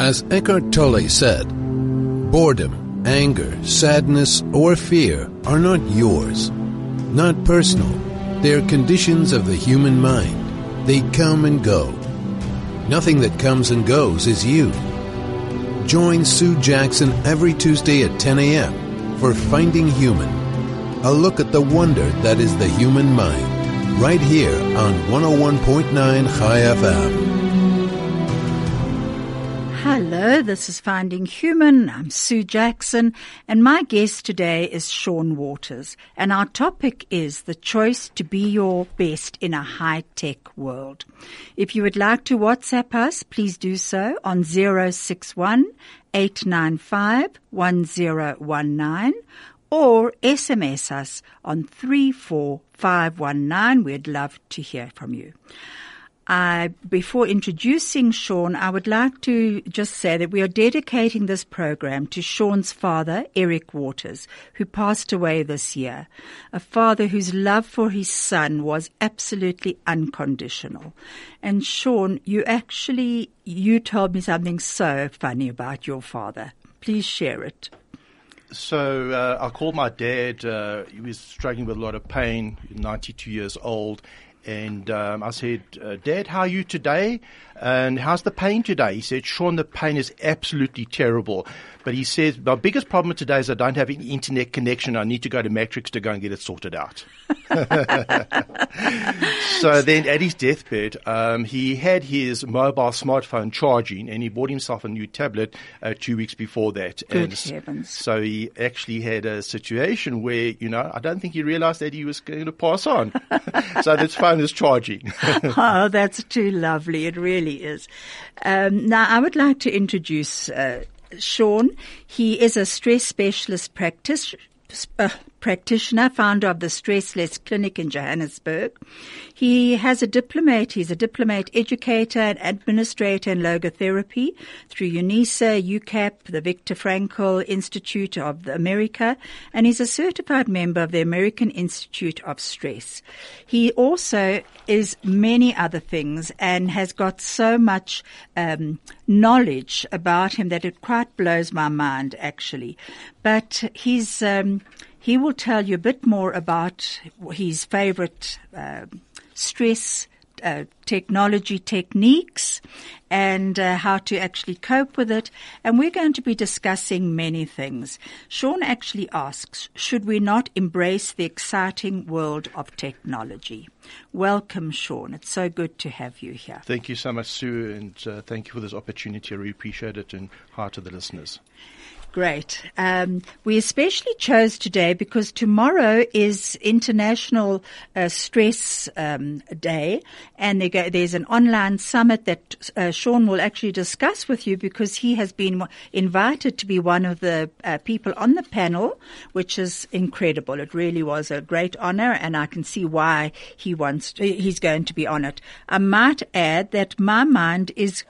As Eckhart Tolle said, boredom, anger, sadness, or fear are not yours, not personal. They are conditions of the human mind. They come and go. Nothing that comes and goes is you. Join Sue Jackson every Tuesday at 10 a.m. for Finding Human, a look at the wonder that is the human mind, right here on 101.9 Chai FM. Hello, this is Finding Human. I'm Sue Jackson, and my guest today is Sean Waters. And our topic is the choice to be your best in a high tech world. If you would like to WhatsApp us, please do so on 061 895 1019 or SMS us on 34519. We'd love to hear from you. Uh, before introducing Sean, I would like to just say that we are dedicating this program to Sean's father, Eric Waters, who passed away this year. A father whose love for his son was absolutely unconditional. And Sean, you actually, you told me something so funny about your father. Please share it. So uh, I called my dad. Uh, he was struggling with a lot of pain, 92 years old, and um, I said, uh, Dad, how are you today? And how's the pain today? He said, Sean, the pain is absolutely terrible. But he says, my biggest problem today is I don't have an internet connection. I need to go to Matrix to go and get it sorted out. so then at his deathbed, um, he had his mobile smartphone charging and he bought himself a new tablet uh, two weeks before that. Good and heavens. So he actually had a situation where, you know, I don't think he realized that he was going to pass on. so this phone is charging. oh, that's too lovely. It really is. Um, now, I would like to introduce uh, Sean. He is a stress specialist practice, uh, practitioner, founder of the Stressless Clinic in Johannesburg. He has a diplomate. He's a diplomate educator and administrator in logotherapy through UNISA, UCAP, the Viktor Frankl Institute of America, and he's a certified member of the American Institute of Stress. He also is many other things and has got so much um, knowledge about him that it quite blows my mind, actually. But he's um, he will tell you a bit more about his favorite uh, stress uh, technology techniques and uh, how to actually cope with it. And we're going to be discussing many things. Sean actually asks, should we not embrace the exciting world of technology? Welcome, Sean. It's so good to have you here. Thank you so much, Sue, and uh, thank you for this opportunity. I really appreciate it, and heart to the listeners. Great. Um, we especially chose today because tomorrow is International uh, Stress um, Day, and go, there's an online summit that uh, Sean will actually discuss with you because he has been invited to be one of the uh, people on the panel, which is incredible. It really was a great honor, and I can see why he wants to, he's going to be on it. I might add that my mind is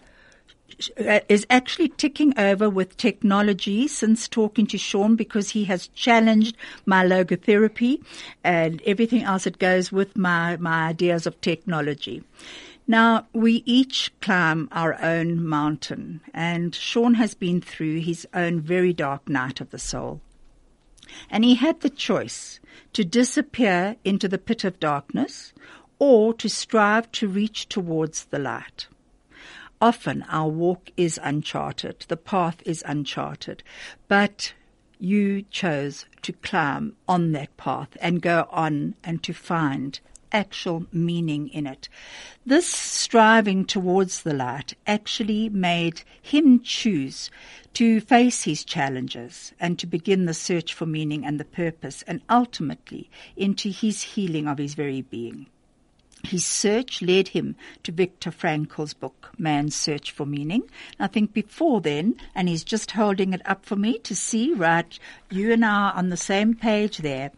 Uh, is actually ticking over with technology since talking to Sean because he has challenged my logotherapy and everything else that goes with my, my ideas of technology. Now, we each climb our own mountain, and Sean has been through his own very dark night of the soul. And he had the choice to disappear into the pit of darkness or to strive to reach towards the light. Often our walk is uncharted, the path is uncharted, but you chose to climb on that path and go on and to find actual meaning in it. This striving towards the light actually made him choose to face his challenges and to begin the search for meaning and the purpose and ultimately into his healing of his very being. His search led him to Viktor Frankl's book, Man's Search for Meaning. I think before then, and he's just holding it up for me to see, right, you and I are on the same page there.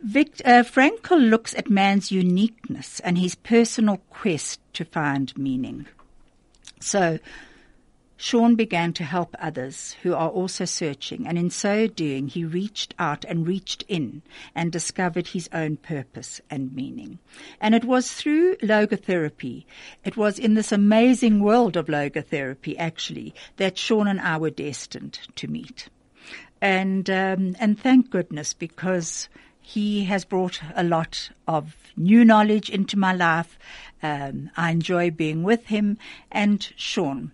Victor, uh, Frankl looks at man's uniqueness and his personal quest to find meaning. So, Sean began to help others who are also searching, and in so doing, he reached out and reached in and discovered his own purpose and meaning. And it was through logotherapy, it was in this amazing world of logotherapy, actually, that Sean and I were destined to meet. And, um, and thank goodness because he has brought a lot of new knowledge into my life. Um, I enjoy being with him. And Sean,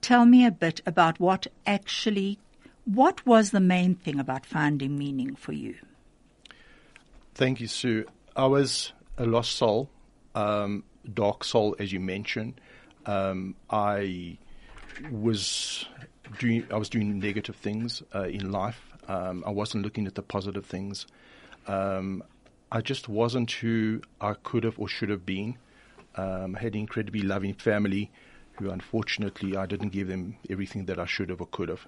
tell me a bit about what actually, what was the main thing about finding meaning for you? Thank you, Sue. I was a lost soul, um, dark soul, as you mentioned. Um, I was doing, I was doing negative things uh, in life. Um, I wasn't looking at the positive things. Um, I just wasn't who I could have or should have been. Um, I had an incredibly loving family who unfortunately I didn't give them everything that I should have or could have.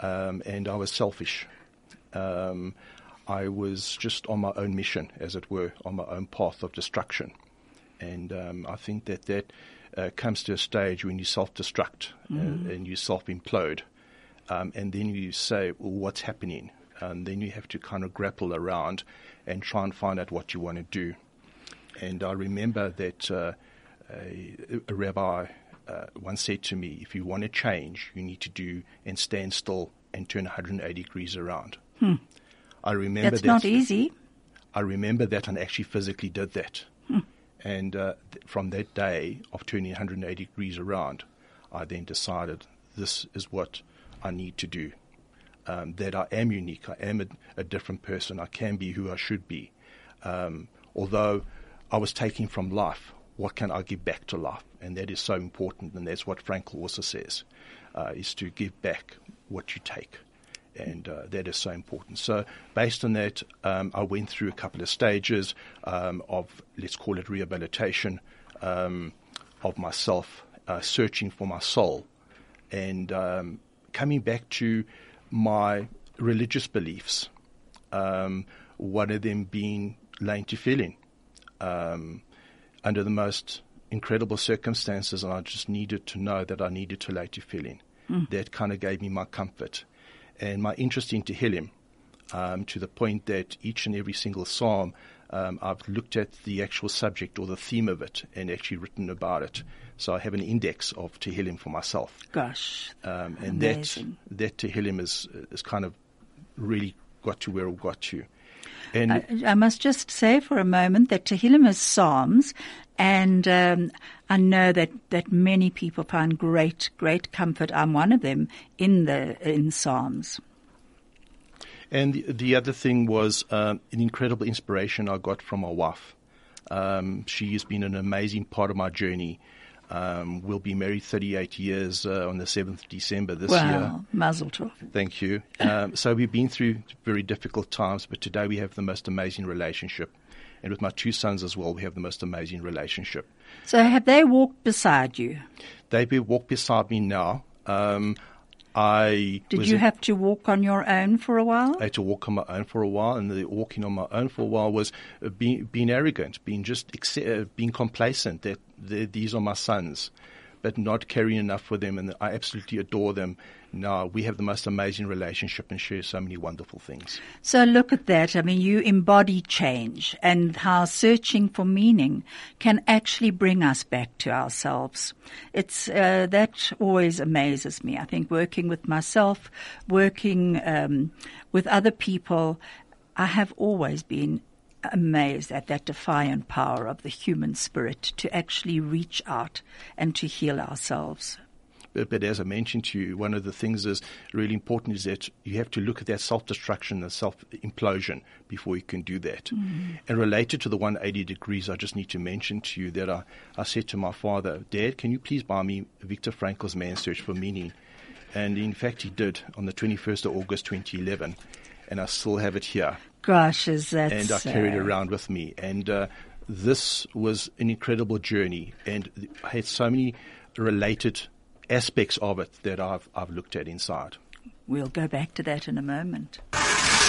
Um, and I was selfish. Um, I was just on my own mission, as it were, on my own path of destruction. And um, I think that that uh, comes to a stage when you self destruct mm-hmm. uh, and you self implode. Um, and then you say, well, what's happening? And then you have to kind of grapple around and try and find out what you want to do. And I remember that uh, a, a rabbi uh, once said to me, if you want to change, you need to do and stand still and turn 180 degrees around. Hmm. I remember That's that, not easy. I remember that and actually physically did that. Hmm. And uh, th- from that day of turning 180 degrees around, I then decided this is what I need to do. Um, that I am unique, I am a, a, different person, I can be who I should be. Um, although I was taking from life, what can I give back to life? And that is so important, and that's what Frankl also says, uh, is to give back what you take. And uh, that is so important. So, based on that, um, I went through a couple of stages um, of, let's call it rehabilitation, um, of myself, uh, searching for my soul, and um, coming back to my religious beliefs. Um, one of them being Lain Tefillin. Um, under the most incredible circumstances, and I just needed to know that I needed to lay tefillin. Mm. That kind of gave me my comfort and my interest in Tehillim um, to the point that each and every single psalm um, I've looked at the actual subject or the theme of it and actually written about it. So I have an index of Tehillim for myself. Gosh, um, and amazing. that that Tehillim is is kind of really got to where it got to. And I, I, must just say for a moment that Tehillim is Psalms, and um, I know that, that many people find great, great comfort. I'm one of them in the in Psalms. And the, the other thing was um, an incredible inspiration I got from my wife. Um, she has been an amazing part of my journey. Um, we'll be married 38 years uh, on the 7th of December this wow. year. Mazel tov. Thank you. Um, so we've been through very difficult times, but today we have the most amazing relationship. And with my two sons as well, we have the most amazing relationship. So have they walked beside you? They walk beside me now. Um, I did you have to walk on your own for a while? I had to walk on my own for a while, and the walking on my own for a while was uh, being, being arrogant, being just uh, being complacent that these are my sons, but not caring enough for them, and I absolutely adore them. Now we have the most amazing relationship and share so many wonderful things. So look at that. I mean, you embody change and how searching for meaning can actually bring us back to ourselves. It's uh, that always amazes me. I think working with myself, working um, with other people, I have always been amazed at that defiant power of the human spirit to actually reach out and to heal ourselves. But, but, as I mentioned to you, one of the things is really important is that you have to look at that self-destruction and self-implosion before you can do that. Mm-hmm. And related to the 180 degrees, I just need to mention to you that I, I said to my father, Dad, can you please buy me Viktor Frankl's Man's Search for Meaning? And in fact, he did on the 21st of August 2011. And I still have it here. Gosh, is that And I carried it around with me. And uh, this was an incredible journey. And I had so many related aspects of it that I've, I've looked at inside. We'll go back to that in a moment.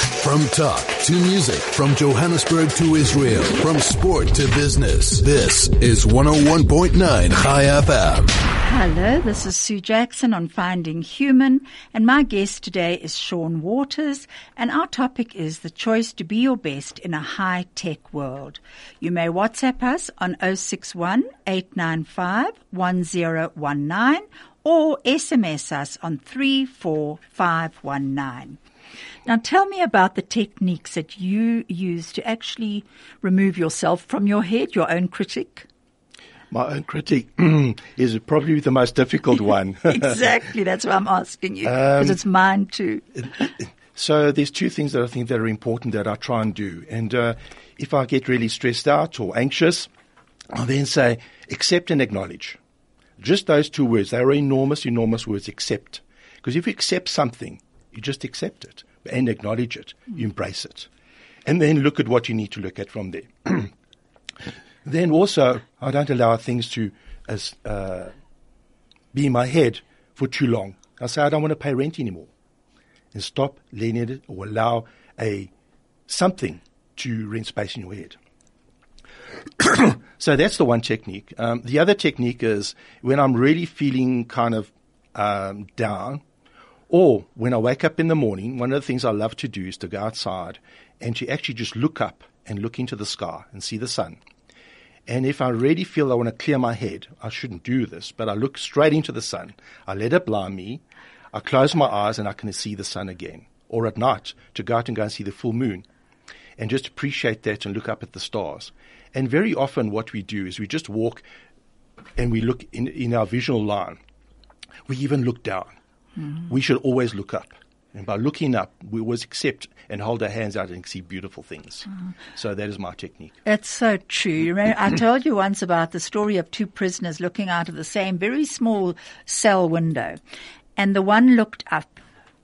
From talk to music, from Johannesburg to Israel, from sport to business, this is 101.9 Chai FM. Hello, this is Sue Jackson on Finding Human, and my guest today is Sean Waters, and our topic is the choice to be your best in a high tech world. You may WhatsApp us on 061 895 1019 or SMS us on 34519. Now tell me about the techniques that you use to actually remove yourself from your head, your own critic. My own critic is probably the most difficult one. exactly, that's why I'm asking you, because um, it's mine too. so there's two things that I think that are important that I try and do. And uh, if I get really stressed out or anxious, I then say, accept and acknowledge. Just those two words. They are enormous, enormous words, accept. Because if you accept something, you just accept it and acknowledge it. Embrace it. And then look at what you need to look at from there. Then also, I don't allow things to as, uh, be in my head for too long. I say I don't want to pay rent anymore, and stop letting it or allow a something to rent space in your head. so that's the one technique. Um, the other technique is when I'm really feeling kind of um, down, or when I wake up in the morning. One of the things I love to do is to go outside and to actually just look up and look into the sky and see the sun. And if I really feel I want to clear my head, I shouldn't do this, but I look straight into the sun. I let it blind me. I close my eyes and I can see the sun again. Or at night, to go out and go and see the full moon. And just appreciate that and look up at the stars. And very often what we do is we just walk and we look in, in our visual line. We even look down. Mm-hmm. We should always look up. And by looking up, we always accept and hold our hands out and see beautiful things. Mm. So that is my technique. That's so true. I told you once about the story of two prisoners looking out of the same very small cell window. And the one looked up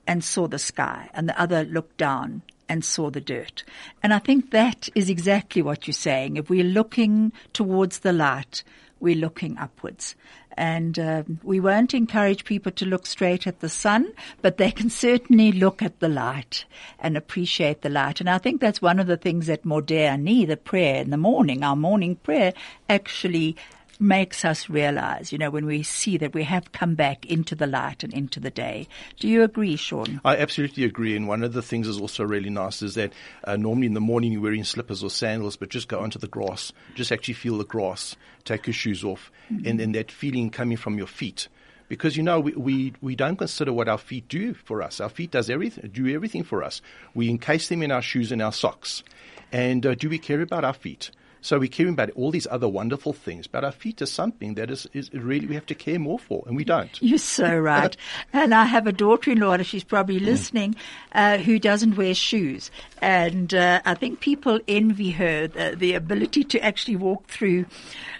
and saw the sky, and the other looked down and saw the dirt. And I think that is exactly what you're saying. If we're looking towards the light, we're looking upwards. And uh, we won't encourage people to look straight at the sun, but they can certainly look at the light and appreciate the light. And I think that's one of the things that Modeh the prayer in the morning, our morning prayer, actually makes us realize, you know, when we see that we have come back into the light and into the day. Do you agree, Sean? I absolutely agree. And one of the things is also really nice is that uh, normally in the morning you're wearing slippers or sandals, but just go onto the grass, just actually feel the grass, take your shoes off, mm-hmm. and, and that feeling coming from your feet because you know we, we, we don't consider what our feet do for us. Our feet does everything do everything for us. We encase them in our shoes and our socks, and uh, do we care about our feet? So we care about all these other wonderful things, but our feet are something that is, is really we have to care more for, and we don't. You're so right. and I have a daughter-in-law, and she's probably mm. listening, uh, who doesn't wear shoes, and uh, I think people envy her the, the ability to actually walk through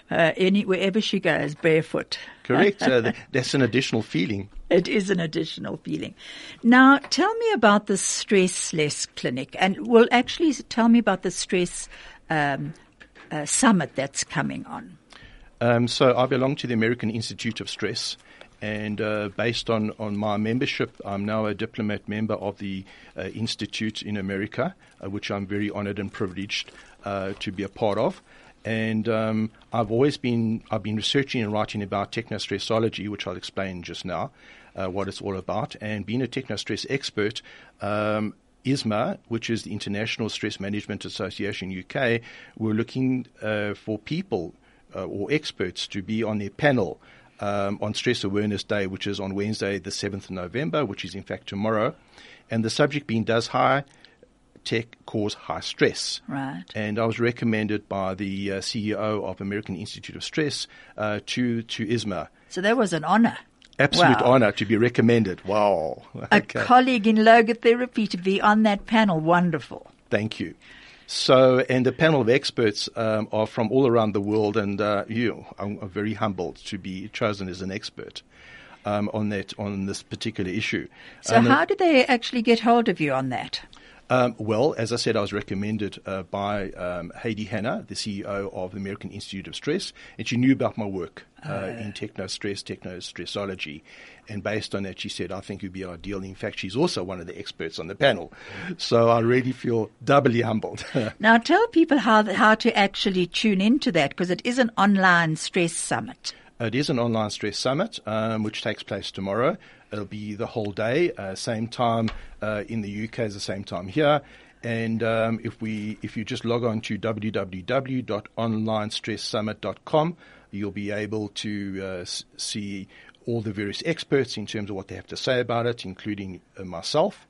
uh, any wherever she goes barefoot. Correct. uh, that's an additional feeling. It is an additional feeling. Now, tell me about the Stress Less Clinic, and well, actually, tell me about the stress um, uh, summit that's coming on? Um, so I belong to the American Institute of Stress. And uh, based on, on my membership, I'm now a diplomat member of the uh, Institute in America, uh, which I'm very honored and privileged uh, to be a part of. And um, I've always been I've been researching and writing about technostressology, which I'll explain just now, uh, what it's all about. And being a technostress expert, um, ISMA, which is the International Stress Management Association UK, were looking uh, for people uh, or experts to be on their panel um, on Stress Awareness Day, which is on Wednesday, the 7th of November, which is in fact tomorrow. And the subject being Does High Tech Cause High Stress? Right. And I was recommended by the uh, CEO of American Institute of Stress uh, to, to ISMA. So that was an honor absolute wow. honor to be recommended. Wow. A colleague in logotherapy to be on that panel. Wonderful. Thank you. So, and a panel of experts um, are from all around the world, and uh, you, I'm very humbled to be chosen as an expert. Um, on that, on this particular issue. So, um, how did they actually get hold of you on that? Um, well, as I said, I was recommended uh, by um, Heidi Hanna, the CEO of the American Institute of Stress, and she knew about my work uh, in techno stress, techno stressology. And based on that, she said, I think would be ideal. In fact, she's also one of the experts on the panel. So I really feel doubly humbled. now, tell people how, how to actually tune into that because it is an online stress summit. It is an online stress summit, um, which takes place tomorrow. It'll be the whole day, uh, same time uh, in the UK as the same time here. And um, if we, if you just log on to www.onlinestresssummit.com, you'll be able to uh, see all the various experts in terms of what they have to say about it, including uh, myself.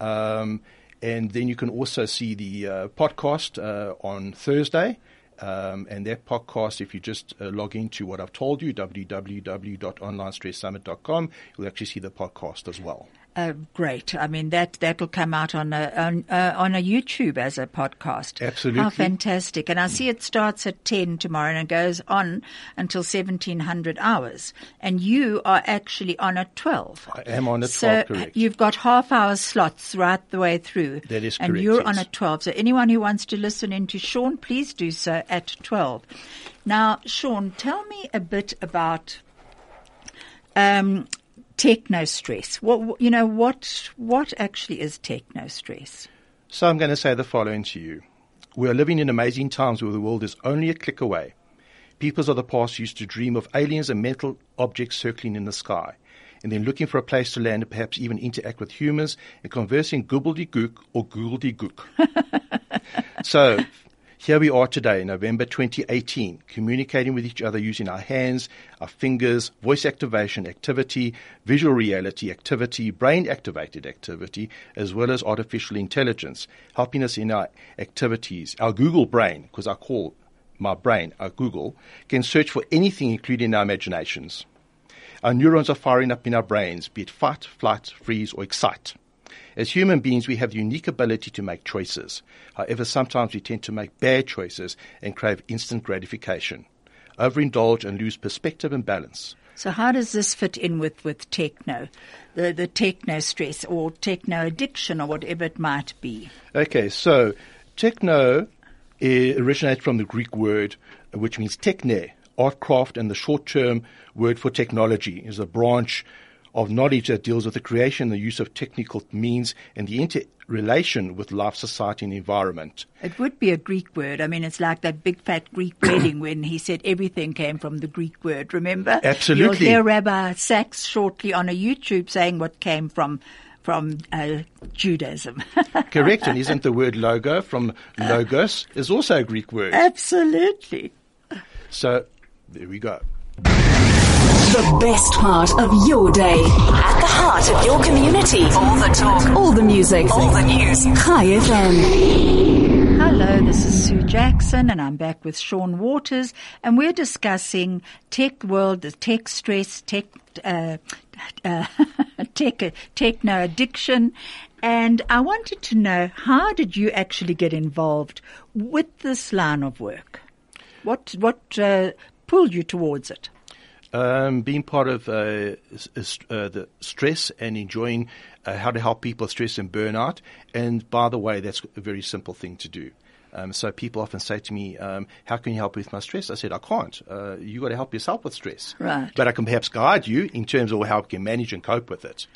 Um, and then you can also see the uh, podcast uh, on Thursday. Um, and that podcast, if you just uh, log into what I've told you, www.onlinestresssummit.com, you'll actually see the podcast as well. Uh, great. I mean that that will come out on a on, uh, on a YouTube as a podcast. Absolutely. How fantastic! And I see it starts at ten tomorrow and it goes on until seventeen hundred hours. And you are actually on at twelve. I am on at so 12, correct. you've got half hour slots right the way through. That is correct. And you're yes. on at twelve. So anyone who wants to listen into Sean, please do so at twelve. Now, Sean, tell me a bit about um, techno stress. What you know? What what actually is techno stress? So I'm going to say the following to you. We are living in amazing times where the world is only a click away. Peoples of the past used to dream of aliens and metal objects circling in the sky, and then looking for a place to land and perhaps even interact with humans and converse in gobbledygook or googledygook. so, here we are today, November 2018, communicating with each other using our hands, our fingers, voice activation activity, visual reality activity, brain activated activity, as well as artificial intelligence, helping us in our activities. Our Google brain, because I call my brain our Google, can search for anything, including our imaginations. Our neurons are firing up in our brains, be it fight, flight, freeze, or excite. As human beings, we have the unique ability to make choices. However, sometimes we tend to make bad choices and crave instant gratification, overindulge and lose perspective and balance. So, how does this fit in with with techno, the the techno stress or techno addiction or whatever it might be? Okay, so techno eh, originates from the Greek word which means techne, art craft, and the short term word for technology is a branch of knowledge that deals with the creation and the use of technical means and the interrelation with life, society, and environment. It would be a Greek word. I mean, it's like that big fat Greek wedding when he said everything came from the Greek word. Remember? Absolutely. You'll hear Rabbi Sacks shortly on a YouTube saying what came from from uh, Judaism. Correct, and isn't the word logo from logos is also a Greek word? Absolutely. So there we go. The best part of your day. At the heart of your community. All the talk. All the music. All the news. Chai FM. Hello, this is Sue Jackson, and I'm back with Sean Waters, and we're discussing tech world, the tech stress, tech, uh, uh, tech, techno addiction, and I wanted to know how did you actually get involved with this line of work? What what uh, pulled you towards it? Um, being part of uh, s- uh, the stress and enjoying uh, how to help people with stress and burnout. And by the way, that's a very simple thing to do. Um, so people often say to me, um, "How can you help with my stress?" I said, "I can't. Uh, you got to help yourself with stress, Right. But I can perhaps guide you in terms of how you can manage and cope with it."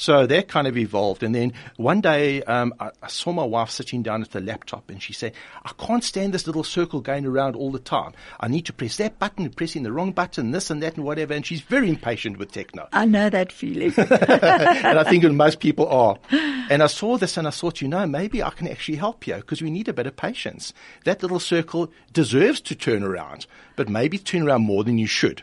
So that kind of evolved. And then one day, um, I, I saw my wife sitting down at the laptop and she said, I can't stand this little circle going around all the time. I need to press that button, and pressing the wrong button, this and that and whatever. And she's very impatient with techno. I know that feeling. and I think most people are. And I saw this and I thought, you know, maybe I can actually help you because we need a bit of patience. That little circle deserves to turn around, but maybe turn around more than you should.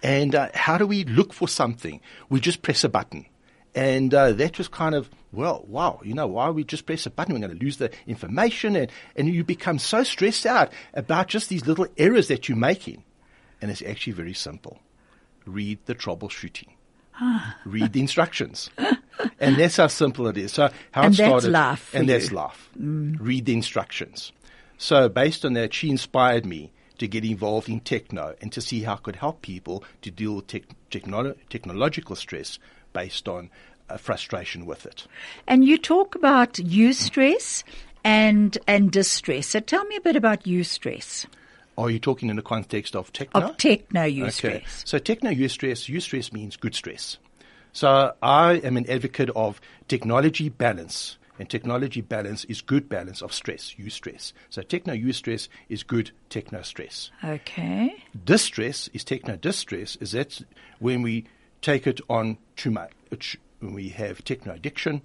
And uh, how do we look for something? We just press a button. And uh, that was kind of, well, wow, you know, why we just press a button? We're going to lose the information. And, and you become so stressed out about just these little errors that you're making. And it's actually very simple. Read the troubleshooting. Read the instructions. and that's how simple it is. So how And it that's started. life for and that's you. life. Read the instructions. So based on that, she inspired me to get involved in techno and to see how I could help people to deal with tech, technolo- technological stress based on uh, frustration with it. and you talk about eustress and and distress. So tell me a bit about eustress. Are you talking in the context of techno? Of techno Okay. eustress. So techno eustress, eustress means good stress. So I am an advocate of technology balance And technology balance is good balance of stress, eustress. So techno eustress is good techno stress. Okay. Distress is techno distress, is that when we take it on too much. We have techno addiction,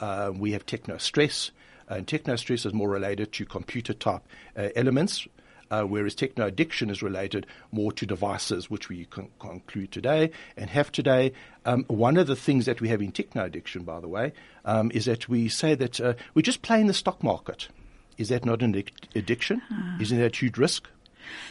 uh, we have techno stress, and techno stress is more related to computer type uh, elements, uh, whereas techno addiction is related more to devices, which we con- conclude today and have today. Um, one of the things that we have in techno addiction, by the way, um, is that we say that uh, we just play in the stock market. Is that not an addiction? Isn't that a huge risk?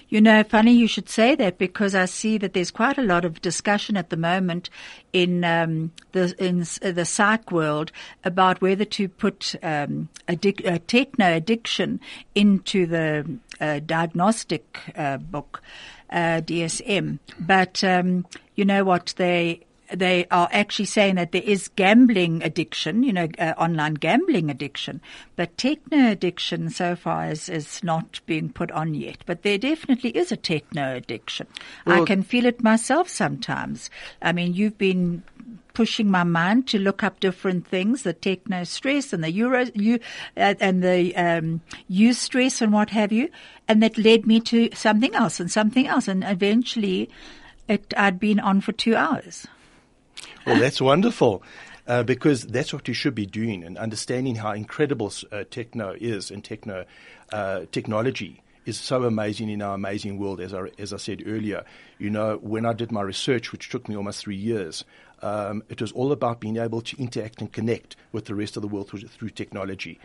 You know, funny you should say that because I see that there's quite a lot of discussion at the moment in um, the in the psych world about whether to put um, addic- uh, techno addiction into the uh, diagnostic uh, book. Uh, DSM, but um, you know what they they are actually saying that there is gambling addiction, you know, uh, online gambling addiction, but techno addiction so far is, is not being put on yet. But there definitely is a techno addiction. Well, I can feel it myself sometimes. I mean, you've been pushing my mind to look up different things, the techno stress and the euro, you, uh, and the um, eustress and what have you, and that led me to something else and something else, and eventually, it, I'd been on for two hours. Well, that's wonderful. Uh, because that's what you should be doing and understanding how incredible uh, techno is and techno uh, technology is so amazing in our amazing world. As I, as I said earlier, you know, when I did my research, which took me almost three years, um, it was all about being able to interact and connect with the rest of the world through, through technology.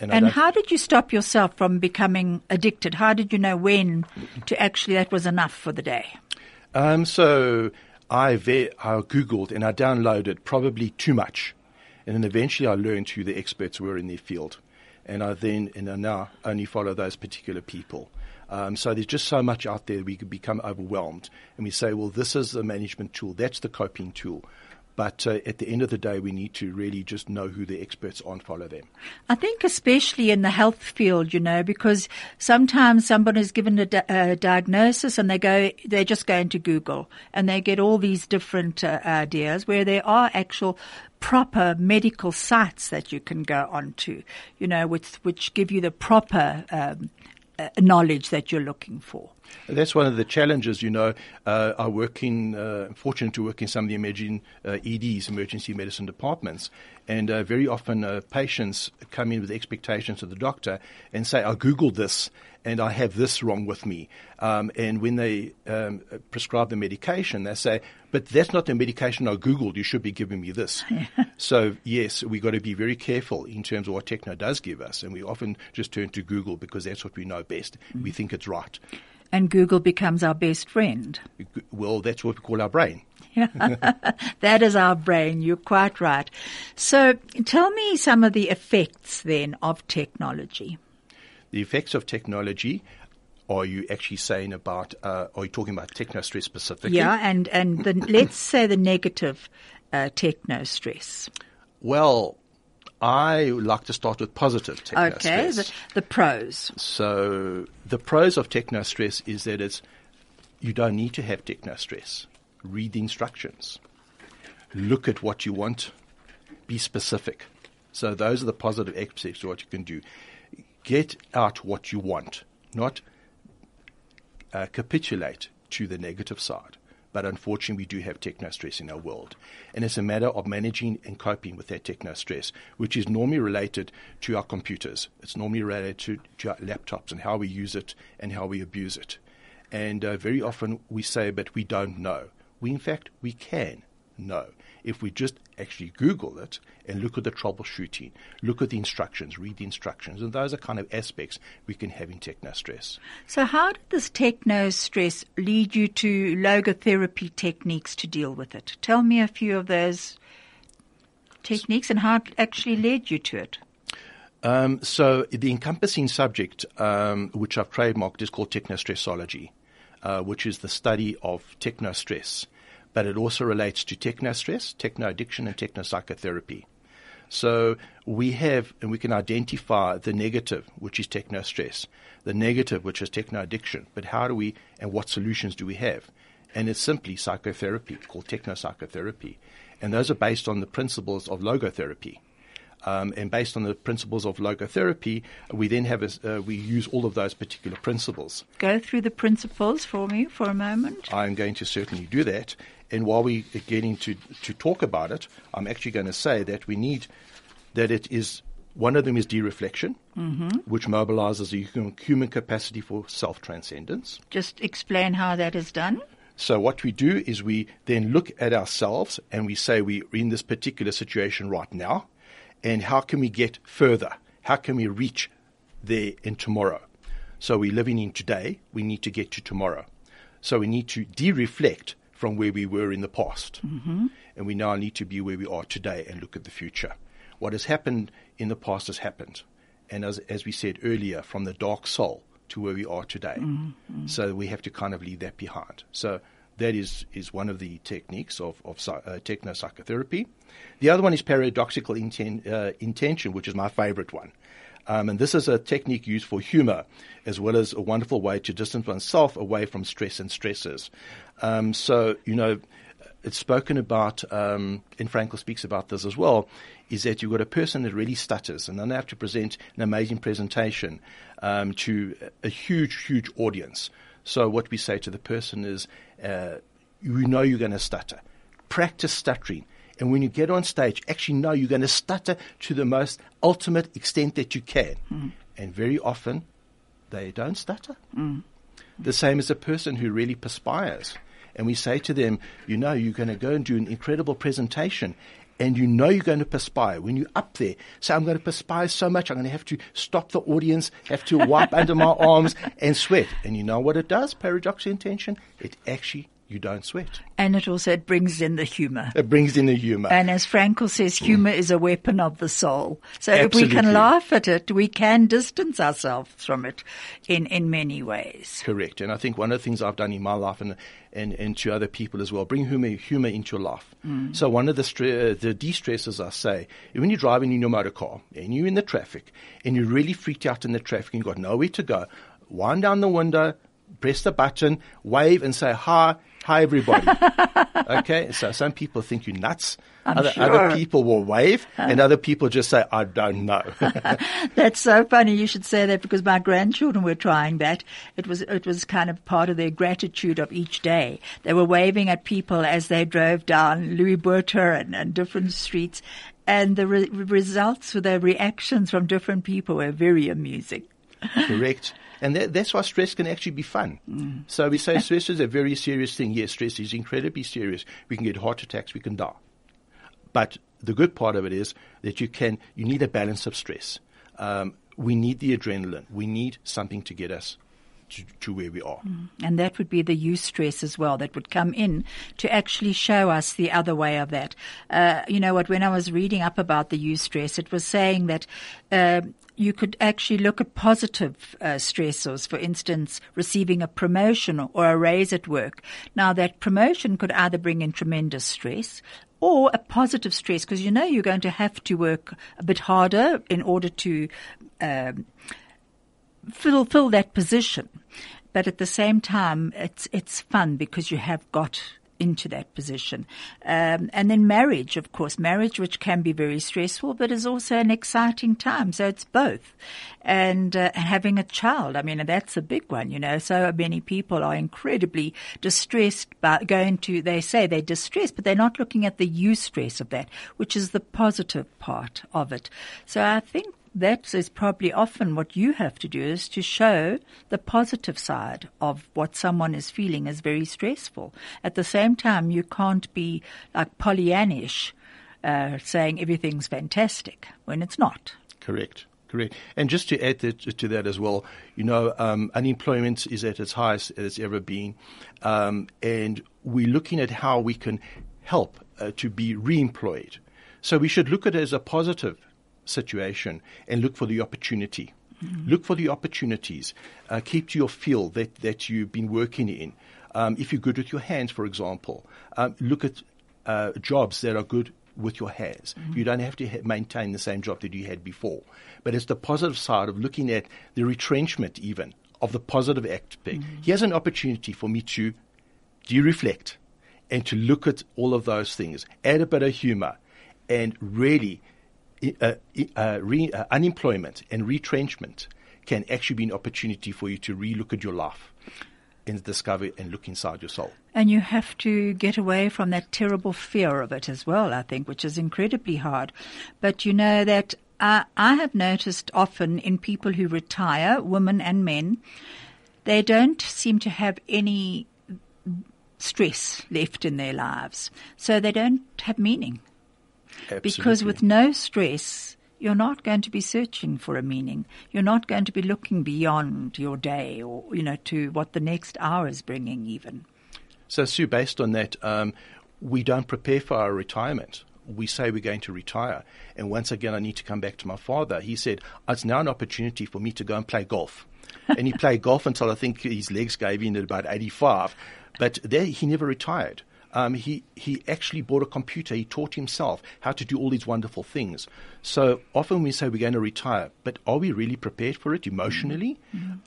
And, and how did you stop yourself from becoming addicted? How did you know when to actually that was enough for the day? Um, so I, ve- I Googled and I downloaded probably too much. And then eventually I learned who the experts were in their field. And I then, and I now only follow those particular people. Um, so there's just so much out there we could become overwhelmed. And we say, well, this is the management tool. That's the coping tool. But uh, at the end of the day, we need to really just know who the experts are and follow them. I think, especially in the health field, you know, because sometimes somebody is given a, di- a diagnosis and they go, they're just going to Google and they get all these different uh, ideas where there are actual proper medical sites that you can go onto, you know, which, which give you the proper um, knowledge that you're looking for. That's one of the challenges, you know. Uh, I work in, uh, fortunate to work in some of the emerging uh, EDs, emergency medicine departments, and uh, very often uh, patients come in with expectations of the doctor and say, I Googled this and I have this wrong with me. Um, and when they um, prescribe the medication, they say, but that's not the medication I Googled. You should be giving me this. so, yes, we've got to be very careful in terms of what techno does give us. And we often just turn to Google because that's what we know best. Mm. We think it's right and Google becomes our best friend. Well, that's what we call our brain. that is our brain. You're quite right. So tell me some of the effects then of technology. The effects of technology. Are you actually saying about? Uh, are you talking about techno stress specifically? Yeah, and and the, let's say the negative uh, techno stress. Well, I like to start with positive techno okay, stress. The, the pros. So the pros of techno stress is that it's you don't need to have techno stress. Read the instructions. Look at what you want. Be specific. So those are the positive aspects of what you can do. Get out what you want, not uh, capitulate to the negative side but unfortunately we do have techno stress in our world. And it's a matter of managing and coping with that techno stress, which is normally related to our computers. It's normally related to, to our laptops and how we use it and how we abuse it. And uh, very often we say, but we don't know. We, in fact, we can know if we just actually Google it and look at the troubleshooting, look at the instructions, read the instructions, and those are kind of aspects we can have in techno stress. So, how did this techno stress lead you to logotherapy techniques to deal with it? Tell me a few of those techniques and how it actually led you to it. Um, so, the encompassing subject, um, which I've trademarked, is called technostressology, uh, which is the study of techno stress but it also relates to techno stress, techno addiction, and techno psychotherapy. So we have, and we can identify the negative, which is techno stress, the negative, which is techno addiction. But how do we, and what solutions do we have? And it's simply psychotherapy called techno psychotherapy. And those are based on the principles of logotherapy. Um, and based on the principles of logotherapy, we then have a, uh, we use all of those particular principles. Go through the principles for me for a moment. I'm going to certainly do that. And while we are getting to to talk about it, I'm actually going to say that we need that it is one of them is dereflection, mm-hmm. which mobilizes the human capacity for self transcendence. Just explain how that is done. So what we do is we then look at ourselves and we say we're in this particular situation right now, and how can we get further? How can we reach there in tomorrow? So we're living in today, we need to get to tomorrow. So we need to de-reflect from where we were in the past. Mm-hmm. And we now need to be where we are today and look at the future. What has happened in the past has happened. And as, as we said earlier, from the dark soul to where we are today. Mm-hmm. So we have to kind of leave that behind. So that is, is one of the techniques of, of uh, techno psychotherapy. The other one is paradoxical inten- uh, intention, which is my favorite one. Um, and this is a technique used for humor, as well as a wonderful way to distance oneself away from stress and stresses. Um, so, you know, it's spoken about, um, and Frankl speaks about this as well, is that you've got a person that really stutters and then they have to present an amazing presentation um, to a huge, huge audience. So what we say to the person is, uh, you know you're going to stutter. Practice stuttering. And when you get on stage, actually know you're going to stutter to the most ultimate extent that you can. Mm. And very often, they don't stutter. Mm. The same as a person who really perspires. And we say to them, you know, you're going to go and do an incredible presentation and you know you're going to perspire when you're up there. So I'm going to perspire so much, I'm going to have to stop the audience, have to wipe under my arms and sweat. And you know what it does, paradoxical intention? It actually you don't sweat. And it also it brings in the humor. It brings in the humor. And as Frankl says, humor mm. is a weapon of the soul. So Absolutely. if we can laugh at it, we can distance ourselves from it in, in many ways. Correct. And I think one of the things I've done in my life and and, and to other people as well, bring humor, humor into your life. Mm. So one of the stre- uh, the de-stresses I say, when you're driving in your motor car and you're in the traffic and you're really freaked out in the traffic and you've got nowhere to go, wind down the window, press the button, wave and say hi, hi everybody. okay, so some people think you're nuts. Other, sure. other, people will wave, uh. and other people just say, "I don't know." That's so funny. You should say that because my grandchildren were trying that. It was it was kind of part of their gratitude of each day. They were waving at people as they drove down Louis Botha and, and different streets, and the re- results, for the reactions from different people were very amusing. Correct. And that, that's why stress can actually be fun. Mm. So we say stress is a very serious thing. Yes, stress is incredibly serious. We can get heart attacks, we can die. But the good part of it is that you can, you need a balance of stress. Um, we need the adrenaline. We need something to get us to, to, where we are. Mm. And that would be the eustress as well that would come in to actually show us the other way of that. Uh, you know what, when I was reading up about the eustress, it was saying that uh, you could actually look at positive uh, stressors, for instance, receiving a promotion or a raise at work. Now, that promotion could either bring in tremendous stress or a positive stress because you know you're going to have to work a bit harder in order to um, that position. But at the same time, it's it's fun because you have got into that position. Um, and then marriage, of course, marriage, which can be very stressful, but is also an exciting time. So it's both. And, uh, having a child, I mean, that's a big one, you know. So many people are incredibly distressed by going to, they say they're distressed, but they're not looking at the eustress of that, which is the positive part of it. So I think that is probably often what you have to do is to show the positive side of what someone is feeling is very stressful. At the same time, you can't be like Pollyannish, uh, saying everything's fantastic when it's not. Correct. Correct. And just to add to that as well, you know, um, unemployment is at its highest as it's ever been. Um, and we're looking at how we can help uh, to be re-employed. So we should look at it as a positive situation and look for the opportunity. Mm-hmm. Look for the opportunities. Uh, keep to your field that, that you've been working in. Um, if you're good with your hands, for example, um, look at uh, jobs that are good with your hands. Mm-hmm. You don't have to ha- maintain the same job that you had before. But it's the positive side of looking at the retrenchment, even of the positive aspect. Mm-hmm. Here's an opportunity for me to de-reflect and to look at all of those things, add a bit of humor, and really re, uh, unemployment and retrenchment can actually be an opportunity for you to relook at your life and discover and look inside your soul. And you have to get away from that terrible fear of it as well, I think, which is incredibly hard. But you know that uh, I have noticed often in people who retire, women and men, they don't seem to have any stress left in their lives. So they don't have meaning. Because with no stress, you're not going to be searching for a meaning. You're not going to be looking beyond your day or, you know, to what the next hour is bringing even. So, Sue, based on that, um, we don't prepare for our retirement. We say we're going to retire. And once again, I need to come back to my father. He said, It's now an opportunity for me to go and play golf. and he played golf until I think his legs gave in at about 85. But there, he never retired. Um, he, he actually bought a computer. He taught himself how to do all these wonderful things. So often we say we're going to retire, but are we really prepared for it emotionally?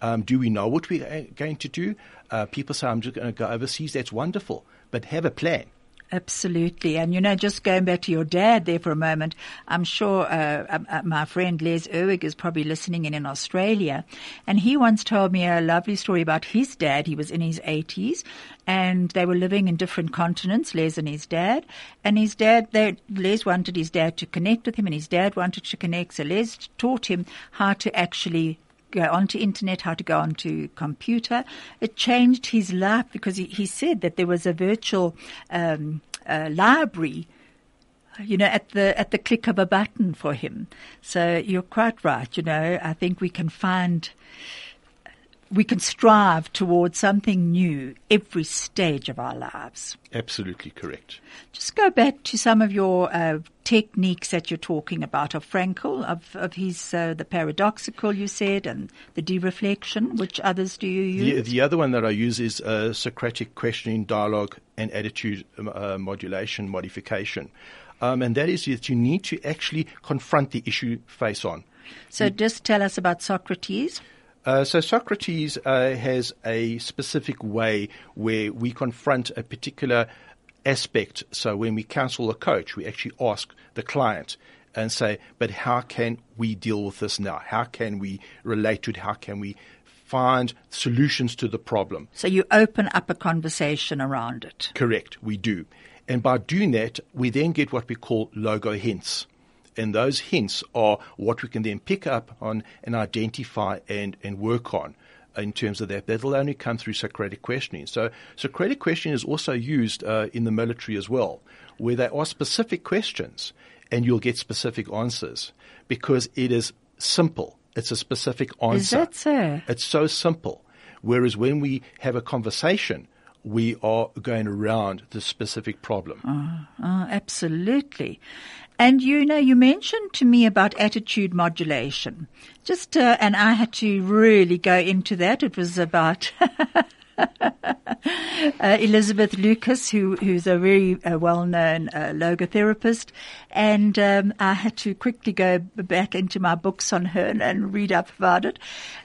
Um, do we know what we're uh, going to do? Uh, people say, I'm just going to go overseas. That's wonderful, but have a plan. Absolutely. And, you know, just going back to your dad there for a moment, I'm sure uh, uh, uh, my friend Les Erwig is probably listening in in Australia. And he once told me a lovely story about his dad. He was in his 80s and they were living in different continents, Les and his dad. And his dad, they, Les wanted his dad to connect with him and his dad wanted to connect. So Les taught him how to actually go onto internet, how to go onto computer. It changed his life because he, he said that there was a virtual um, uh, library, you know, at the at the click of a button for him. So you're quite right. You know, I think we can find. We can strive towards something new every stage of our lives. Absolutely correct. Just go back to some of your uh, techniques that you're talking about of Frankl, of, of his uh, the paradoxical you said, and the dereflection. Which others do you use? the other one that I use is uh, Socratic questioning, dialogue, and attitude um, uh, modulation, modification. Um, and that is that you need to actually confront the issue face on. so just tell us about Socrates. Uh, so Socrates uh, has a specific way where we confront a particular aspect. So when we counsel a coach, we actually ask the client and say, "But how can we deal with this now? How can we relate to it? How can we find solutions to the problem?" So you open up a conversation around it. Correct, we do. And by doing that, we then get what we call logo hints. And those hints are what we can then pick up on and identify and, and work on in terms of that. That'll only come through Socratic questioning. So Socratic questioning is also used uh, in the military as well, where they ask specific questions and you'll get specific answers because it is simple. It's a specific answer. Is that so? It's so simple. Whereas when we have a conversation, we are going around the specific problem. Oh, absolutely. And you know, you mentioned to me about attitude modulation. Just, uh, and I had to really go into that. It was about uh, Elisabeth Lukas, who, who's a very uh, well-known uh, logotherapist, and um, I had to quickly go back into my books on her and, and read up about it.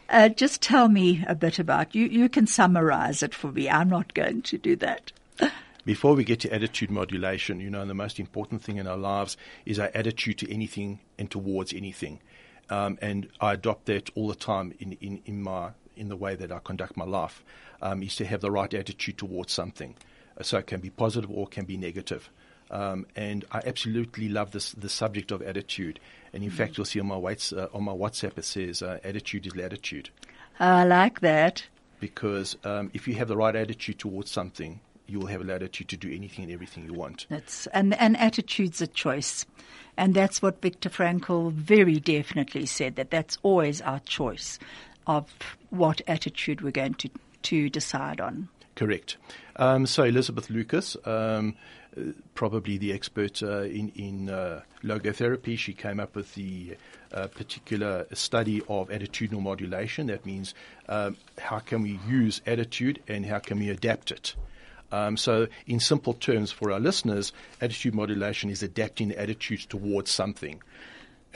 Uh, just tell me a bit about you. You can summarize it for me. I'm not going to do that. Before we get to attitude modulation, you know, the most important thing in our lives is our attitude to anything and towards anything. Um, and I adopt that all the time in, in, in my in the way that I conduct my life um, is to have the right attitude towards something. So it can be positive or it can be negative. Um, and I absolutely love this the subject of attitude. And in fact, you'll see on my weights, uh, on my WhatsApp it says uh, attitude is latitude I like that. because um, if you have the right attitude towards something, you will have latitude to do anything and everything you want. That's and and attitude's a choice, and that's what Viktor Frankl very definitely said that that's always our choice of what attitude we're going to to decide on. Correct. Um, so Elisabeth Lukas, um, probably the expert uh, in in uh, logotherapy, she came up with the uh, particular study of attitudinal modulation. That means um, how can we use attitude and how can we adapt it. Um, so, in simple terms, for our listeners, attitude modulation is adapting the attitudes towards something.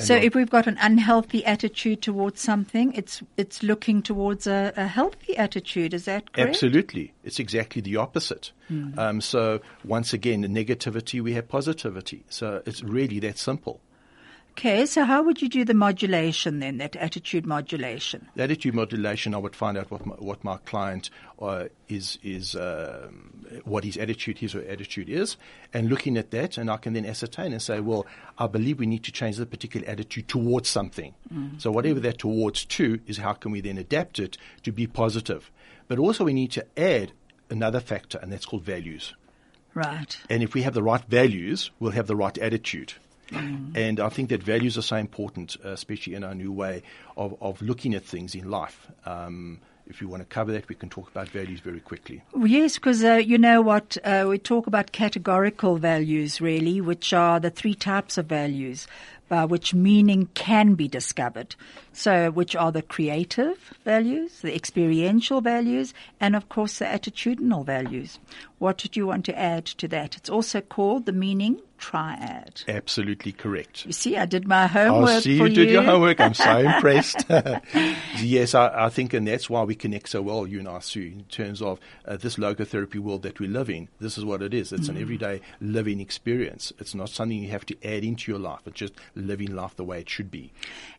And so if we've got an unhealthy attitude towards something, it's it's looking towards a, a healthy attitude. Is that correct? Absolutely. It's exactly the opposite. Um, so once again, in negativity, we have positivity. So it's really that simple. Okay, so how would you do the modulation then, that attitude modulation? The attitude modulation, I would find out what my, what my client uh, is is um, what his attitude, his or attitude is, and looking at that, and I can then ascertain and say, well, I believe we need to change the particular attitude towards something. So whatever that towards to is, how can we then adapt it to be positive? But also we need to add another factor, and that's called values. Right. And if we have the right values, we'll have the right attitude. And I think that values are so important, uh, especially in our new way of, of looking at things in life. Um, if you want to cover that, we can talk about values very quickly. Yes, because uh, you know what? Uh, we talk about categorical values, really, which are the three types of values by which meaning can be discovered. So, which are the creative values, the experiential values, and of course the attitudinal values. What did you want to add to that? It's also called the meaning triad. Absolutely correct. You see, I did my homework I see you did you. your homework. I'm so impressed. yes, I, I think, and that's why we connect so well, you and I, Sue, in terms of uh, this logotherapy world that we live in. This is what it is. It's an everyday living experience. It's not something you have to add into your life. It's just living life the way it should be.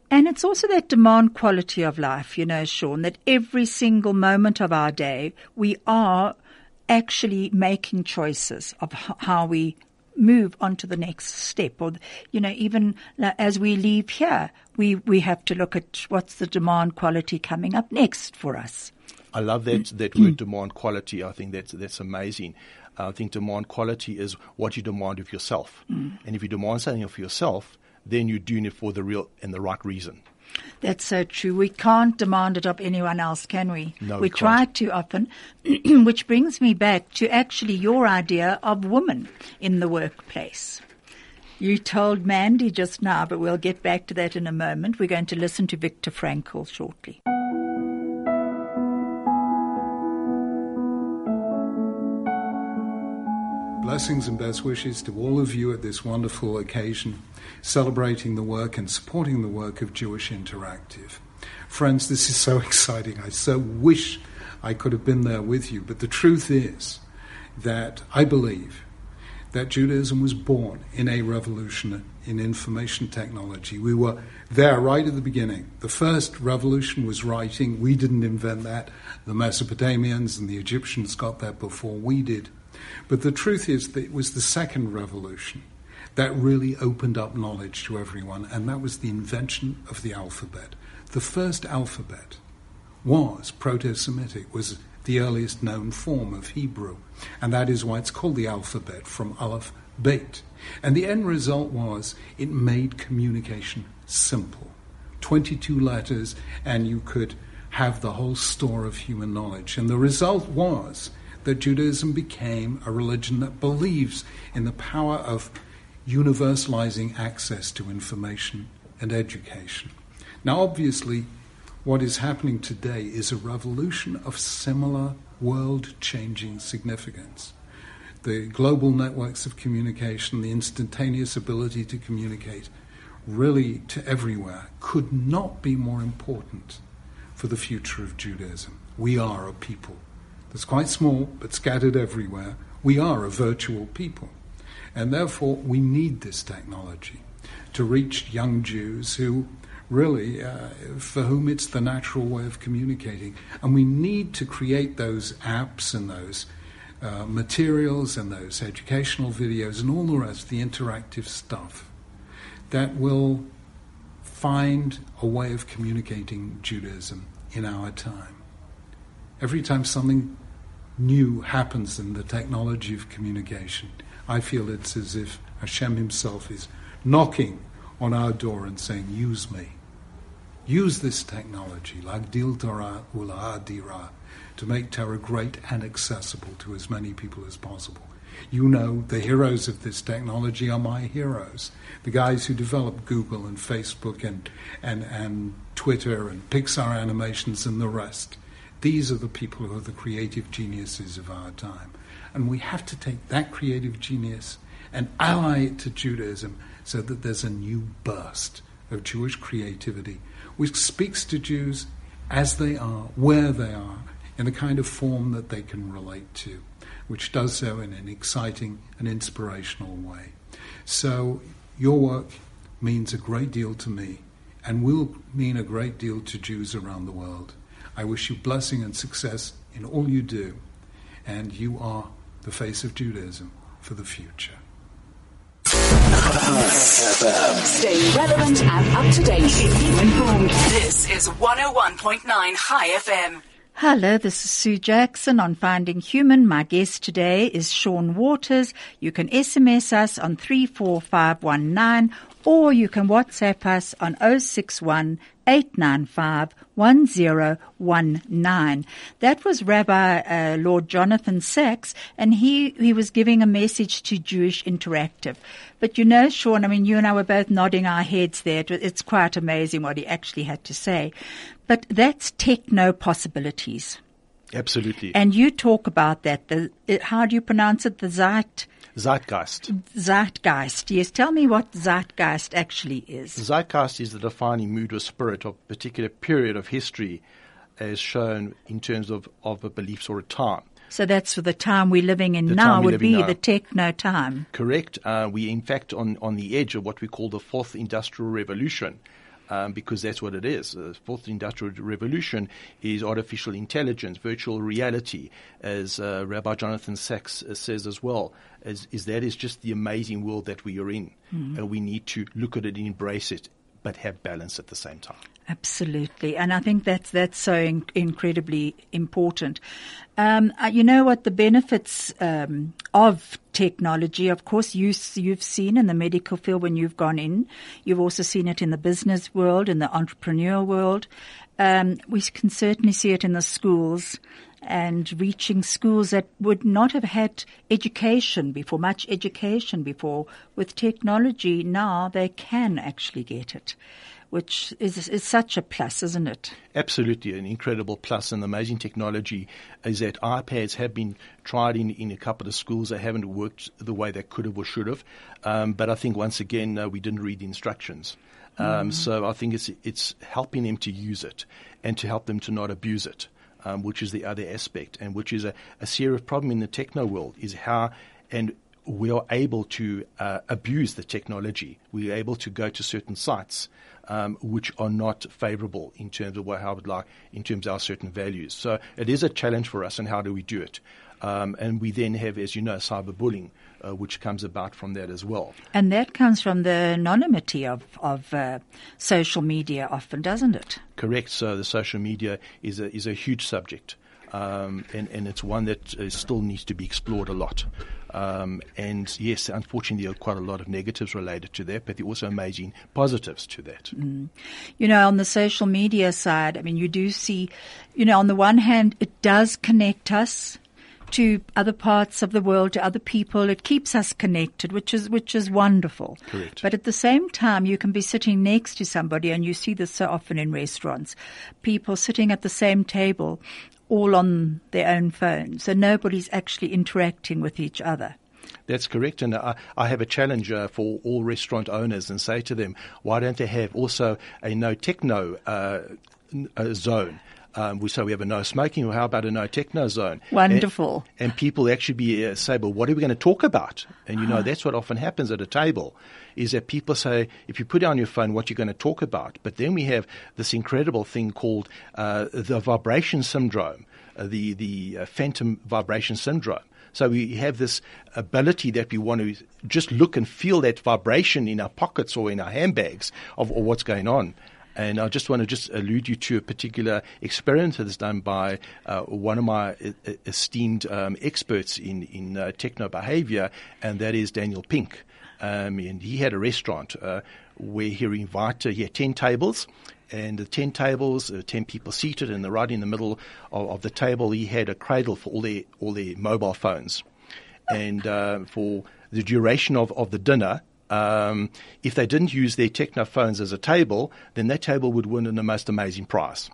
And it's also that demand quality of life, you know, Sean, that every single moment of our day, we are actually making choices of how we move on to the next step. Or, you know, even uh, as we leave here, we, we have to look at what's the demand quality coming up next for us. I love that that word demand quality. I think that's that's amazing. I think demand quality is what you demand of yourself, mm. and if you demand something of yourself, then you're doing it for the real and the right reason. That's so true. We can't demand it of anyone else, can we? No, we we try too often, which brings me back to actually your idea of women in the workplace. You told Mandy just now, but we'll get back to that in a moment. We're going to listen to Viktor Frankl shortly. Blessings and best wishes to all of you at this wonderful occasion, celebrating the work and supporting the work of Jewish Interactive. Friends, this is so exciting. I so wish I could have been there with you. But the truth is that I believe that Judaism was born in a revolution in information technology. We were there right at the beginning. The first revolution was writing. We didn't invent that. The Mesopotamians and the Egyptians got that before we did. But the truth is that it was the second revolution that really opened up knowledge to everyone, and that was the invention of the alphabet. The first alphabet was Proto-Semitic, was the earliest known form of Hebrew, and that is why it's called the alphabet from Aleph Bet. And the end result was it made communication simple. 22 letters, and you could have the whole store of human knowledge. And the result was that Judaism became a religion that believes in the power of universalizing access to information and education. Now, obviously, what is happening today is a revolution of similar world changing significance. The global networks of communication, the instantaneous ability to communicate really to everywhere could not be more important for the future of Judaism. We are a people that's quite small but scattered everywhere. We are a virtual people. And therefore, we need this technology to reach young Jews who really, uh, for whom it's the natural way of communicating. And we need to create those apps and those uh, materials and those educational videos and all the rest, the interactive stuff, that will find a way of communicating Judaism in our time. Every time something new happens in the technology of communication, I feel it's as if Hashem Himself is knocking on our door and saying, Use me. Use this technology, like Dil Torah Ula Dira, to make Torah great and accessible to as many people as possible. You know, the heroes of this technology are my heroes. The guys who developed Google and Facebook and, and, and Twitter and Pixar animations and the rest. These are the people who are the creative geniuses of our time. And we have to take that creative genius and ally it to Judaism so that there's a new burst of Jewish creativity which speaks to Jews as they are, where they are, in a kind of form that they can relate to, which does so in an exciting and inspirational way. So, your work means a great deal to me and will mean a great deal to Jews around the world. I wish you blessing and success in all you do, and you are the face of Judaism for the future. Stay relevant and up to date. Keep you informed. This is 101.9 Chai FM. Hello, this is Sue Jackson on Finding Human. My guest today is Sean Waters. You can SMS us on 34519 or you can WhatsApp us on 061 895 1019. That was Rabbi uh, Lord Jonathan Sacks, and he, he was giving a message to Jewish Interactive. But you know, Sean, I mean, you and I were both nodding our heads there. It's quite amazing what he actually had to say. But that's techno possibilities. Absolutely. And you talk about that. The, how do you pronounce it? The Zeit Zeitgeist. Zeitgeist. Yes, tell me what Zeitgeist actually is. Zeitgeist is the defining mood or spirit of a particular period of history as shown in terms of, of a beliefs or a time. So that's for the time we're living in the now would be now. the techno time. Correct. Uh, we in fact on, on the edge of what we call the fourth industrial revolution um, because that's what it is. The fourth industrial revolution is artificial intelligence, virtual reality, as uh, Rabbi Jonathan Sacks uh, says as well. As, is that is just the amazing world that we are in, mm. and we need to look at it and embrace it, but have balance at the same time. Absolutely, and I think that's that's so in- incredibly important. Um, uh, you know what the benefits um, of technology? Of course, you you've seen in the medical field when you've gone in. You've also seen it in the business world, in the entrepreneur world. Um, we can certainly see it in the schools and reaching schools that would not have had education before, much education before. With technology now, they can actually get it which is, is such a plus, isn't it? Absolutely, an incredible plus and amazing technology is that iPads have been tried in, in a couple of schools. They haven't worked the way they could have or should have. Um, but I think once again, uh, we didn't read the instructions. Um, mm. So I think it's, it's helping them to use it and to help them to not abuse it. Um, which is the other aspect, and which is a, a serious problem in the techno world, is how and we are able to uh, abuse the technology. We are able to go to certain sites um, which are not favorable in terms of what I would like, in terms of our certain values. So it is a challenge for us, and how do we do it? Um, and we then have, as you know, cyberbullying, uh, which comes about from that as well. And that comes from the anonymity of, of uh, social media often, doesn't it? Correct. So the social media is a, is a huge subject. Um, and, and it's one that uh, still needs to be explored a lot. Um, and yes, unfortunately, there are quite a lot of negatives related to that, but there are also amazing positives to that. Mm. You know, on the social media side, I mean, you do see, you know, on the one hand, it does connect us to other parts of the world, to other people. It keeps us connected, which is which is wonderful. Correct. But at the same time, you can be sitting next to somebody, and you see this so often in restaurants. People sitting at the same table, all on their own phone. So nobody's actually interacting with each other. That's correct. And I, I have a challenge uh, for all restaurant owners and say to them, why don't they have also a no techno uh, zone? Um, we say we have a no smoking, or how about a no techno zone? Wonderful. And, and people actually be uh, say, well, what are we going to talk about? And you know, that's what often happens at a table, is that people say, if you put down your phone, what you're going to talk about. But then we have this incredible thing called uh, the vibration syndrome, uh, the the uh, phantom vibration syndrome. So we have this ability that we want to just look and feel that vibration in our pockets or in our handbags of, of what's going on. And I just want to just allude you to a particular experiment that's done by uh, one of my uh, esteemed um, experts in, in uh, techno behavior, and that is Daniel Pink. Um, and he had a restaurant uh, where he invited, he had 10 tables, and the 10 tables, uh, 10 people seated, and the, right in the middle of, of, the table, he had a cradle for all their, all their mobile phones. And uh, for the duration of, of the dinner, um, if they didn't use their techno phones as a table, then that table would win in the most amazing prize.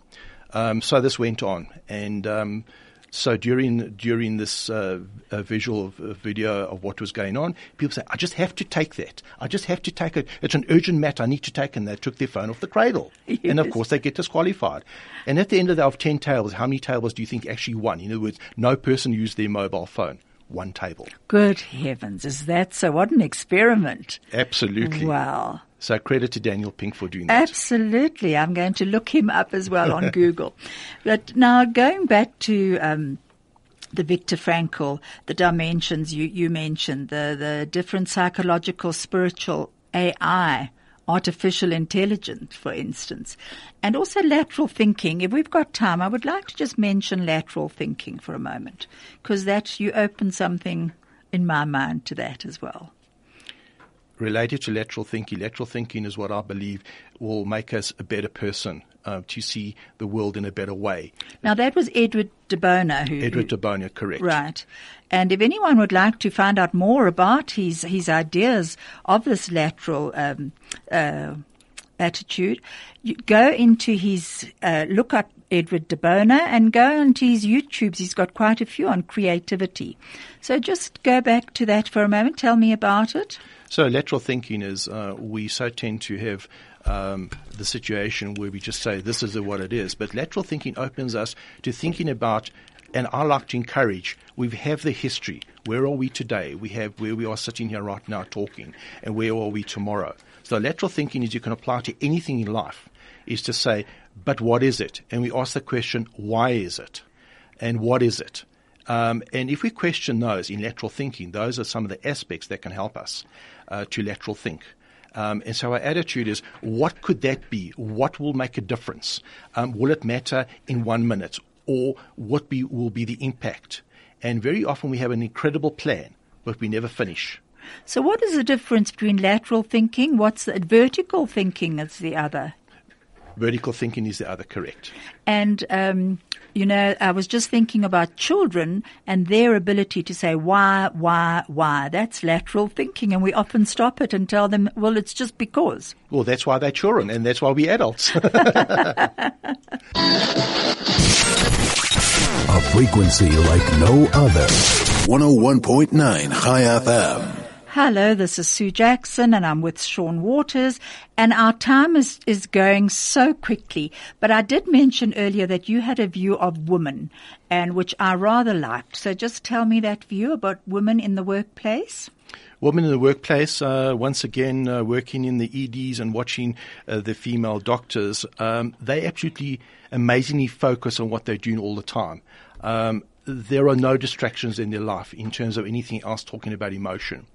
Um, so this went on, and um, so during during this uh, uh, visual video of what was going on, people say, "I just have to take that. I just have to take it. It's an urgent matter. I need to take." And they took their phone off the cradle, yes. and of course they get disqualified. And at the end of, the, of ten tables, how many tables do you think actually won? In other words, no person used their mobile phone. One table. Good heavens, is that so? What an experiment. Absolutely. Wow. So credit to Daniel Pink for doing that. Absolutely. I'm going to look him up as well on Google. But now going back to, um, the Viktor Frankl, the dimensions you, you mentioned, the, the different psychological, spiritual AI, artificial intelligence, for instance, and also lateral thinking. If we've got time, I would like to just mention lateral thinking for a moment, because that you open something in my mind to that as well related to lateral thinking. Lateral thinking is what I believe will make us a better person uh, to see the world in a better way. Now that was Edward de Bono. Who, Edward de Bono, correct. Right. And if anyone would like to find out more about his, his ideas of this lateral um, uh, attitude, go into his, uh, look up Edward de Bono and go into his YouTubes. He's got quite a few on creativity. So just go back to that for a moment. Tell me about it. So lateral thinking is uh, we so tend to have um, the situation where we just say this is what it is, but lateral thinking opens us to thinking about. And I like to encourage. We have the history. Where are we today? We have where we are sitting here right now talking, and where are we tomorrow? So lateral thinking is you can apply to anything in life. Is to say, but what is it? And we ask the question, why is it? And what is it? Um, and if we question those in lateral thinking, those are some of the aspects that can help us uh, to lateral think. Um, and so our attitude is, what could that be? What will make a difference? Um, will it matter in one minute? Or what be, will be the impact? And very often we have an incredible plan, but we never finish. So what is the difference between lateral thinking? What's the vertical thinking is the other? Vertical thinking is the other, correct. And, um, you know, I was just thinking about children and their ability to say why, why, why. That's lateral thinking. And we often stop it and tell them, well, it's just because. Well, that's why they're children and that's why we're adults. A frequency like no other. 101.9 Chai FM. Hello, this is Sue Jackson and I'm with Sean Waters and our time is, is going so quickly. But I did mention earlier that you had a view of women and which I rather liked. So just tell me that view about women in the workplace. Women in the workplace, uh, once again, uh, working in the EDs and watching uh, the female doctors, um, they absolutely amazingly focus on what they're doing all the time. Um, there are no distractions in their life in terms of anything else talking about emotion.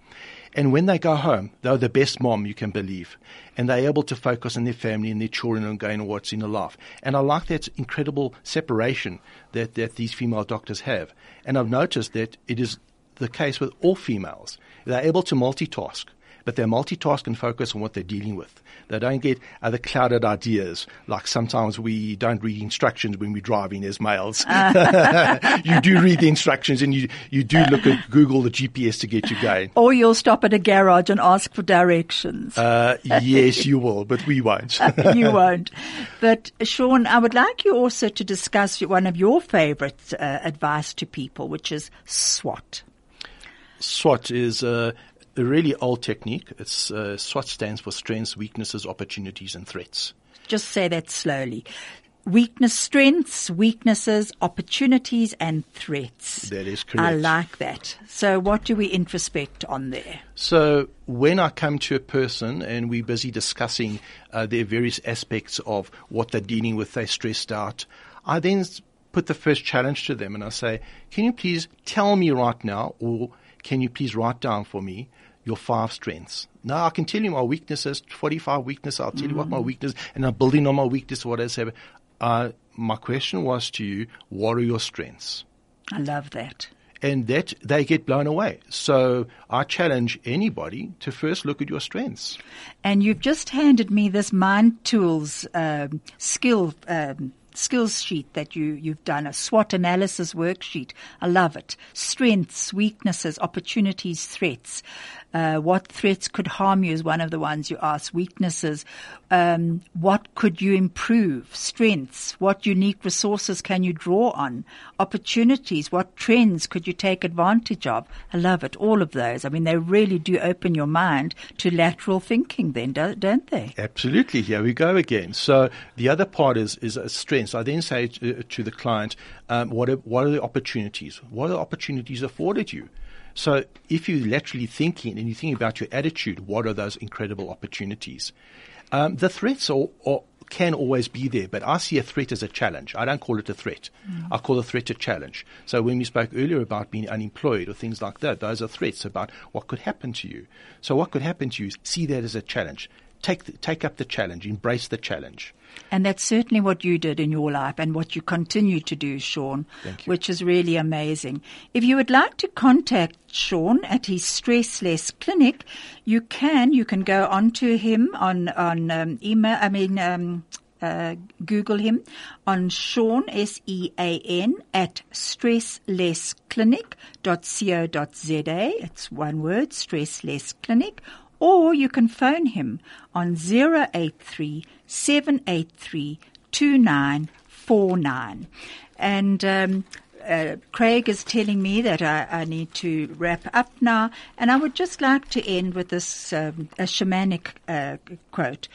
And when they go home, they're the best mom you can believe. And they're able to focus on their family and their children and going what's in their life. And I like that incredible separation that, that these female doctors have. And I've noticed that it is the case with all females. They're able to multitask but they multitask and focus on what they're dealing with. They don't get other clouded ideas like sometimes we don't read instructions when we're driving as males. you do read the instructions and you, you do look at Google the GPS to get you going. Or you'll stop at a garage and ask for directions. Uh, yes, you will, but we won't. you won't. But Sean, I would like you also to discuss one of your favorite uh, advice to people, which is SWOT. SWOT is uh, a really old technique. It's uh, SWOT stands for strengths, weaknesses, opportunities, and threats. Just say that slowly. Weakness, strengths, weaknesses, opportunities, and threats. That is correct. I like that. So, what do we introspect on there? So, when I come to a person and we're busy discussing uh, their various aspects of what they're dealing with, they're stressed out, I then put the first challenge to them and I say, Can you please tell me right now, or can you please write down for me your five strengths. Now I can tell you my weaknesses, 45 weaknesses. I'll tell mm. you what my mm. weakness, and I'm building on my weakness. What I say. Uh, my question was to you: What are your strengths? I love that. And that they get blown away. So I challenge anybody to first look at your strengths. And you've just handed me this Mind Tools um, skill. Um, skills sheet that you, you've done, a SWOT analysis worksheet. I love it. Strengths, weaknesses, opportunities, threats. Uh, what threats could harm you is one of the ones you ask. Weaknesses. Um, what could you improve? Strengths. What unique resources can you draw on? Opportunities. What trends could you take advantage of? I love it. All of those. I mean, they really do open your mind to lateral thinking then, don't they? Absolutely. Here we go again. So the other part is, is a strength. I then say to, to the client, um, what, are, what are the opportunities? What are the opportunities afforded you? So if you're laterally thinking and you're thinking about your attitude, what are those incredible opportunities? Um, the threats are, are, can always be there, but I see a threat as a challenge. I don't call it a threat. Mm. I call a threat a challenge. So when we spoke earlier about being unemployed or things like that, those are threats about what could happen to you. So what could happen to you, see that as a challenge. Take, the, take up the challenge, embrace the challenge. And that's certainly what you did in your life and what you continue to do, Sean, which is really amazing. If you would like to contact Sean at his Stress Less Clinic, you can. You can go onto him on, on um, email, I mean, um, uh, Google him on Sean, S-E-A-N, at stresslessclinic.co.za. It's one word, Stress Less Clinic. Or you can phone him on 083 783 2949. And um, uh, Craig is telling me that I, I, need to wrap up now, and I would just like to end with this um, a shamanic uh, quote.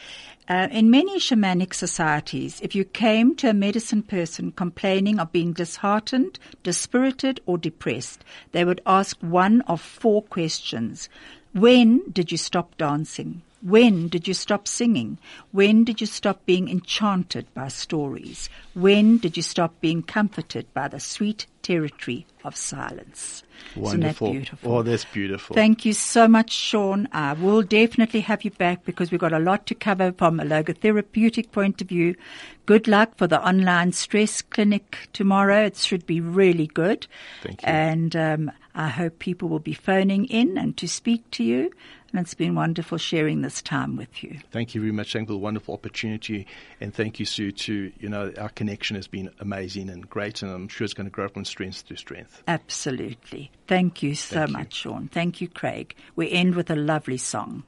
Uh, in many shamanic societies, if you came to a medicine person complaining of being disheartened, dispirited, or depressed, they would ask one of four questions. When did you stop dancing? When did you stop singing? When did you stop being enchanted by stories? When did you stop being comforted by the sweet territory of silence? Wonderful. That beautiful? Oh, that's beautiful. Thank you so much, Sean. I will definitely have you back because we've got a lot to cover from a logotherapeutic point of view. Good luck for the online stress clinic tomorrow. It should be really good. Thank you. And um, I hope people will be phoning in and to speak to you. And it's been wonderful sharing this time with you. Thank you very much. Thank you for the wonderful opportunity. And thank you, Sue, to, you know, our connection has been amazing and great. And I'm sure it's going to grow from strength to strength. Absolutely. Thank you so Thank you. much, Sean. Thank you, Craig. We end with a lovely song.